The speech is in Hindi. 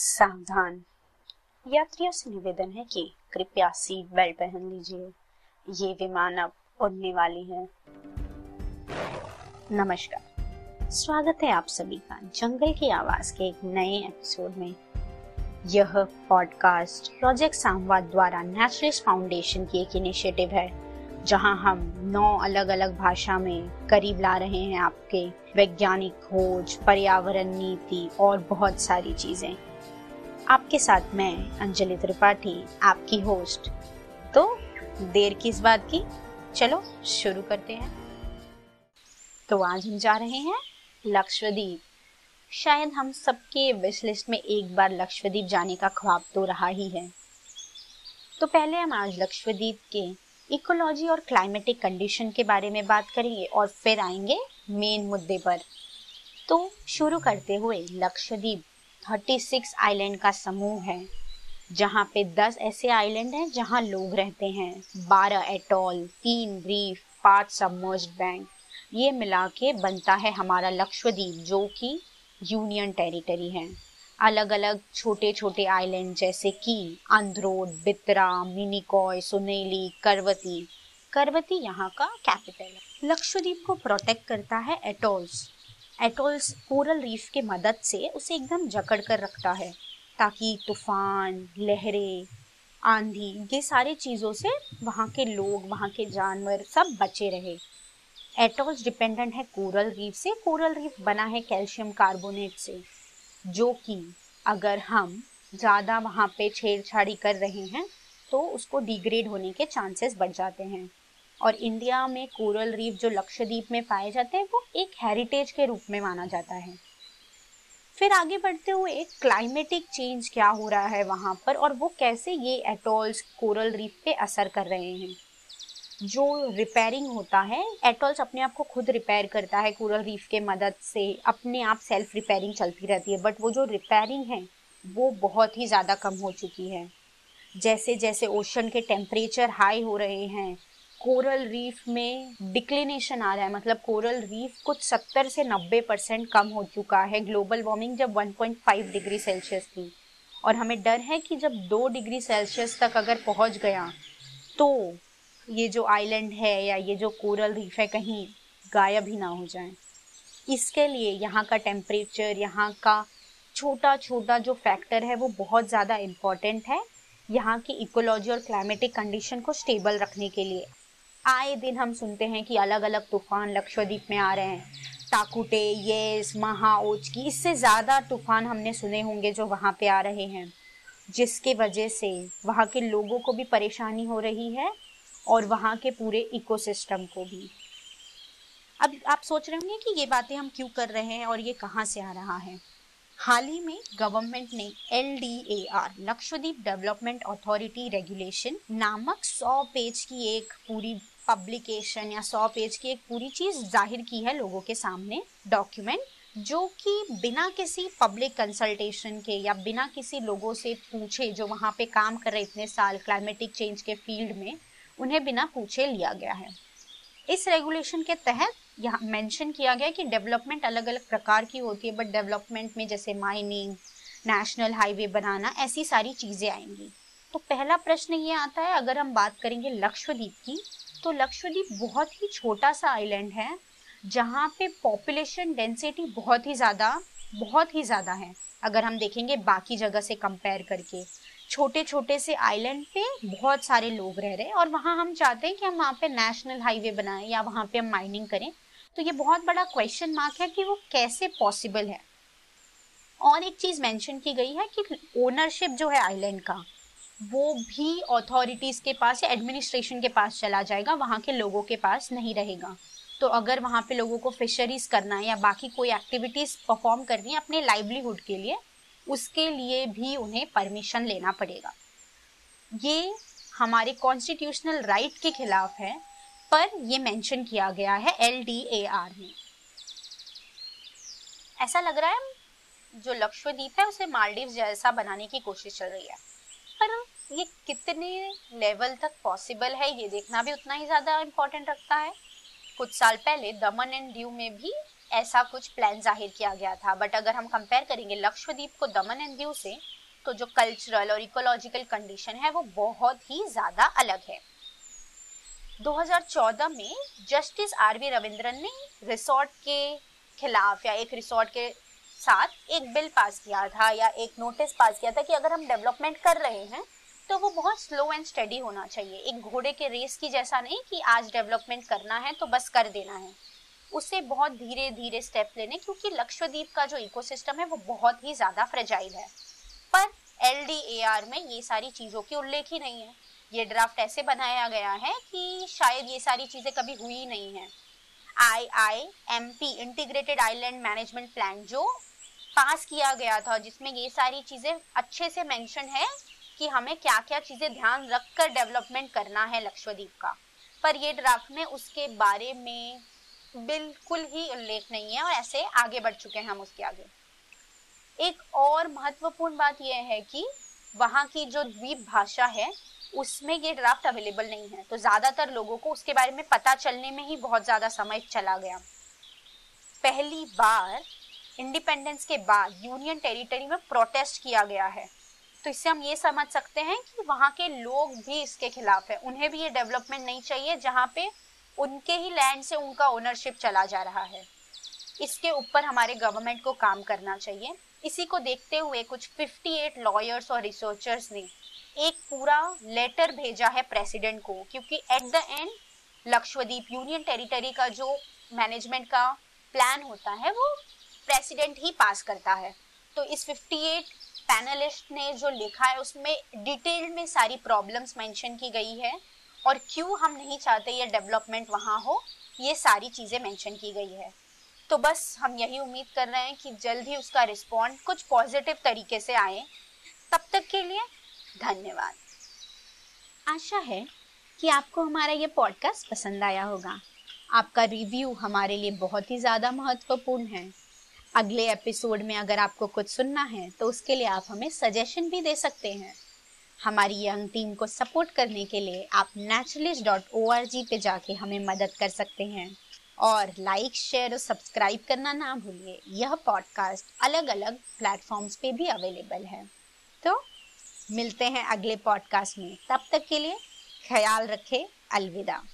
सावधान। यात्रियों से निवेदन है कि कृपया सीट बेल्ट पहन लीजिए। ये विमान अब उड़ने वाली है। नमस्कार। स्वागत है आप सभी का जंगल की आवाज़ के एक नए एपिसोड में। यह पॉडकास्ट प्रोजेक्ट संवाद द्वारा नेचुरलिस्ट फाउंडेशन की एक इनिशिएटिव है, जहाँ हम नौ अलग अलग भाषा में करीब ला रहे हैं आपके वैज्ञानिक खोज, पर्यावरण नीति और बहुत सारी चीज़ें। आपके साथ मैं, अंजलि त्रिपाठी, आपकी होस्ट तो देर किस बात की, चलो, शुरू करते हैं। तो आज हम जा रहे हैं लक्षद्वीप। शायद हम सबके विश लिस्ट में एक बार लक्षद्वीप जाने का ख्वाब तो रहा ही है। तो पहले हम आज लक्षद्वीप के इकोलॉजी और क्लाइमेटिक कंडीशन के बारे में बात करेंगे और फिर आएँगे मेन मुद्दे पर। तो शुरू करते हुए लक्षद्वीप। 36 आइलैंड का समूह है, जहाँ पे 10 ऐसे आइलैंड हैं जहाँ लोग रहते हैं। 12 एटॉल, तीन रीफ, पाँच सबमर्ज्ड बैंक। ये मिला के बनता है हमारा लक्षद्वीप, जो कि यूनियन टेरिटरी है। अलग अलग छोटे छोटे आइलैंड जैसे कि अंध्रोड बित्रा, मिनिकॉय, सुनेली, करवती। करवती यहाँ का कैपिटल है। लक्षद्वीप को प्रोटेक्ट करता है एटोल्स। एटोल्स कोरल रीफ के मदद से उसे एकदम जकड़ कर रखता है, ताकि तूफ़ान, लहरें, आंधी, ये सारी चीज़ों से वहाँ के लोग, वहाँ के जानवर सब बचे रहे। एटोल्स डिपेंडेंट है कोरल रीफ से। कोरल रीफ बना है कैल्शियम कार्बोनेट से, जो कि अगर हम ज़्यादा वहाँ पे छेड़छाड़ी कर रहे हैं तो उसको डिग्रेड होने के चांसेस बढ़ जाते हैं। और इंडिया में कोरल रीफ जो लक्षद्वीप में पाए जाते हैं, वो एक हेरिटेज के रूप में माना जाता है। फिर आगे बढ़ते हुए एक क्लाइमेटिक चेंज क्या हो रहा है वहाँ पर और वो कैसे ये एटॉल्स कोरल रीफ पे असर कर रहे हैं? जो रिपेयरिंग होता है एटॉल्स अपने आप को खुद रिपेयर करता है कोरल रीफ के मदद से, अपने आप सेल्फ रिपेयरिंग चलती रहती है बट वो जो रिपेयरिंग है, वो बहुत ही ज़्यादा कम हो चुकी है। जैसे जैसे ओशन के टेम्परेचर हाई हो रहे हैं कोरल रीफ में डिक्लिनेशन आ रहा है। मतलब कोरल रीफ कुछ 70 से 90 परसेंट कम हो चुका है। ग्लोबल वार्मिंग जब 1.5 डिग्री सेल्सियस थी। और हमें डर है कि जब दो डिग्री सेल्सियस तक अगर पहुँच गया तो ये जो आइलैंड है या ये जो कोरल रीफ है कहीं गायब ही ना हो जाए। इसके लिए यहाँ का टेम्परेचर यहाँ का छोटा छोटा जो फैक्टर है, वो बहुत ज़्यादा इंपॉर्टेंट है यहाँ की इकोलॉजी और क्लाइमेटिक कंडीशन को स्टेबल रखने के लिए। आए दिन हम सुनते हैं कि अलग अलग तूफ़ान लक्षद्वीप में आ रहे हैं। ताकुटे येस महा ओचकी इससे ज़्यादा तूफ़ान हमने सुने होंगे जो वहाँ पे आ रहे हैं। जिसके वजह से वहाँ के लोगों को भी परेशानी हो रही है और वहाँ के पूरे इकोसिस्टम को भी। अब आप सोच रहे होंगे कि ये बातें हम क्यों कर रहे हैं और ये कहाँ से आ रहा है? हाल ही में गवर्नमेंट ने L D A R Lakshadweep development authority regulation नामक सौ पेज की एक पूरी पब्लिकेशन या सौ पेज की एक पूरी चीज़ ज़ाहिर की है लोगों के सामने डॉक्यूमेंट जो कि बिना किसी पब्लिक कंसल्टेशन के या बिना किसी लोगों से पूछे जो वहाँ पे काम कर रहे इतने साल क्लाइमेटिक चेंज के फ़ील्ड में, उन्हें बिना पूछे लिया गया है। इस रेगुलेशन के तहत यहाँ मेंशन किया गया कि डेवलपमेंट अलग अलग प्रकार की होती है बट डेवलपमेंट में जैसे माइनिंग नेशनल हाईवे बनाना, ऐसी सारी चीज़ें आएँगी। तो पहला प्रश्न ये आता है, अगर हम बात करेंगे लक्षद्वीप की तो लक्षद्वीप बहुत ही छोटा सा आइलैंड है, जहाँ पे पॉपुलेशन डेंसिटी बहुत ही ज़्यादा, बहुत ही ज़्यादा है। अगर हम देखेंगे बाकी जगह से कंपेयर करके छोटे छोटे से आइलैंड पे बहुत सारे लोग रह रहे हैं, और वहाँ हम चाहते हैं कि हम वहाँ पे नेशनल हाईवे बनाएँ या वहाँ पे हम माइनिंग करें। तो ये बहुत बड़ा क्वेश्चन मार्क है कि वो कैसे पॉसिबल है। और एक चीज़ मेंशन की गई है कि ओनरशिप जो है आइलैंड का, वो भी अथॉरिटीज के पास या एडमिनिस्ट्रेशन के पास चला जाएगा, वहाँ के लोगों के पास नहीं रहेगा। तो अगर वहाँ पे लोगों को फिशरीज करना है या बाकी कोई एक्टिविटीज़ परफॉर्म करनी है अपने लाइवलीहुड के लिए, उसके लिए भी उन्हें परमिशन लेना पड़ेगा। ये हमारे कॉन्स्टिट्यूशनल राइट के खिलाफ है पर ये मेंशन किया गया है एल डी ए आर में। ऐसा लग रहा है जो लक्षद्वीप है, उसे मालदीव जैसा बनाने की कोशिश चल रही है। पर ये कितने लेवल तक पॉसिबल है, ये देखना भी उतना ही ज़्यादा इम्पोर्टेंट रखता है। कुछ साल पहले दमन एंड दीव में भी ऐसा कुछ प्लान ज़ाहिर किया गया था। बट अगर हम कंपेयर करेंगे लक्षद्वीप को दमन एंड दीव से तो जो कल्चरल और इकोलॉजिकल कंडीशन है, वो बहुत ही ज़्यादा अलग है। 2014 में जस्टिस आर वी रविंद्रन ने रिसोर्ट के खिलाफ या एक रिसोर्ट के साथ एक बिल पास किया था या एक नोटिस पास किया था कि अगर हम डेवलपमेंट कर रहे हैं तो वो बहुत स्लो एंड स्टडी होना चाहिए। एक घोड़े के रेस की जैसा नहीं कि आज डेवलपमेंट करना है तो बस कर देना है। उसे बहुत धीरे धीरे स्टेप लेने, क्योंकि लक्षद्वीप का जो इकोसिस्टम है वो बहुत ही ज़्यादा फ्रेजाइल है। पर एल में ये सारी चीज़ों की उल्लेख ही नहीं है। ये ड्राफ्ट ऐसे बनाया गया है कि शायद ये सारी चीज़ें कभी हुई नहीं है। I I M P integrated island management plan जो पास किया गया था, जिसमें ये सारी चीज़ें अच्छे से मेंशन है कि हमें क्या क्या चीज़ें ध्यान रखकर डेवलपमेंट करना है लक्षद्वीप का। पर ये ड्राफ्ट में उसके बारे में बिल्कुल ही उल्लेख नहीं है और ऐसे आगे बढ़ चुके हैं हम उसके आगे। एक और महत्वपूर्ण बात यह है कि वहाँ की जो द्वीप भाषा है, उसमें ये ड्राफ्ट अवेलेबल नहीं है। तो ज़्यादातर लोगों को उसके बारे में पता चलने में ही बहुत ज़्यादा समय चला गया। पहली बार इंडिपेंडेंस के बाद यूनियन टेरिटरी में प्रोटेस्ट किया गया है। तो इससे हम ये समझ सकते हैं कि वहाँ के लोग भी इसके खिलाफ है। उन्हें भी ये डेवलपमेंट नहीं चाहिए, जहाँ पे उनके ही लैंड से उनका ओनरशिप चला जा रहा है। इसके ऊपर हमारे गवर्नमेंट को काम करना चाहिए। इसी को देखते हुए कुछ 58 लॉयर्स और रिसर्चर्स ने एक पूरा लेटर भेजा है प्रेसिडेंट को, क्योंकि at the end Lakshadweep union territory का जो मैनेजमेंट का प्लान होता है, वो प्रेसिडेंट ही पास करता है। तो इस 58 पैनलिस्ट ने जो लिखा है, उसमें डिटेल में सारी प्रॉब्लम्स मेंशन की गई है, और क्यों हम नहीं चाहते ये डेवलपमेंट वहाँ हो, ये सारी चीज़ें मेंशन की गई है। तो बस हम यही उम्मीद कर रहे हैं कि जल्द ही उसका रिस्पॉन्ड कुछ पॉजिटिव तरीके से आए। तब तक के लिए धन्यवाद। आशा है कि आपको हमारा ये पॉडकास्ट पसंद आया होगा। आपका रिव्यू हमारे लिए बहुत ही ज़्यादा महत्वपूर्ण है। अगले एपिसोड में अगर आपको कुछ सुनना है तो उसके लिए आप हमें सजेशन भी दे सकते हैं। हमारी यंग टीम को सपोर्ट करने के लिए आप naturalist dot O R G पे जाके हमें मदद कर सकते हैं। और लाइक शेयर और सब्सक्राइब करना ना भूलिए। यह पॉडकास्ट अलग अलग प्लेटफॉर्म्स पे भी अवेलेबल है। तो मिलते हैं अगले पॉडकास्ट में। तब तक के लिए ख्याल रखें। अलविदा।